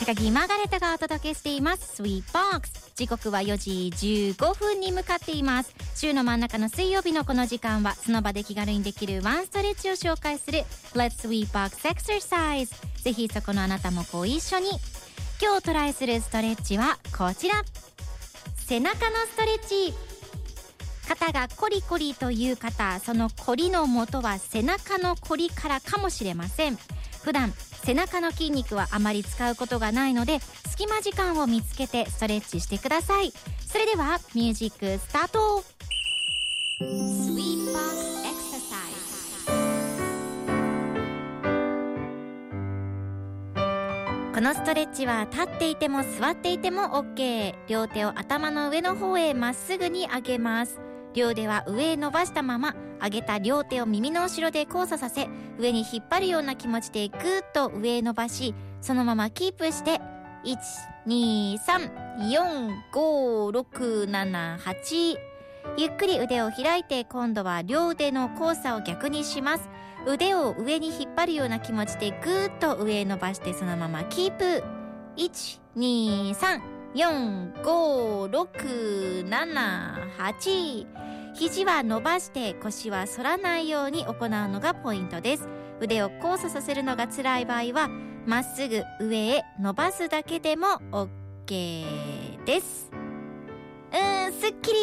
高木マーガレタがお届けしています。スイーボックス時刻は4時15分に向かっています。週の真ん中の水曜日のこの時間はその場で気軽にできるワンストレッチを紹介する Let's Sweep Box Exercise ぜひそこのあなたもご一緒に。今日トライするストレッチはこちら。背中のストレッチ。肩がコリコリという方そのコリの元は背中のコリからかもしれません。普段背中の筋肉はあまり使うことがないので隙間時間を見つけてストレッチしてください。それではミュージックスタート。このストレッチは立っていても座っていても OK 両手を頭の上の方へまっすぐに上げます両手は上へ伸ばしたまま上げた両手を耳の後ろで交差させ上に引っ張るような気持ちでぐーっと上へ伸ばしそのままキープして1234567ゆっくり腕を開いて今度は両腕の交差を逆にします腕を上に引っ張るような気持ちでぐーっと上へ伸ばしてそのままキープ1、2、3、4、5、6、7、8肘は伸ばして腰は反らないように行うのがポイントです。腕を交差させるのが辛い場合はまっすぐ上へ伸ばすだけでも OK です。うんすっきり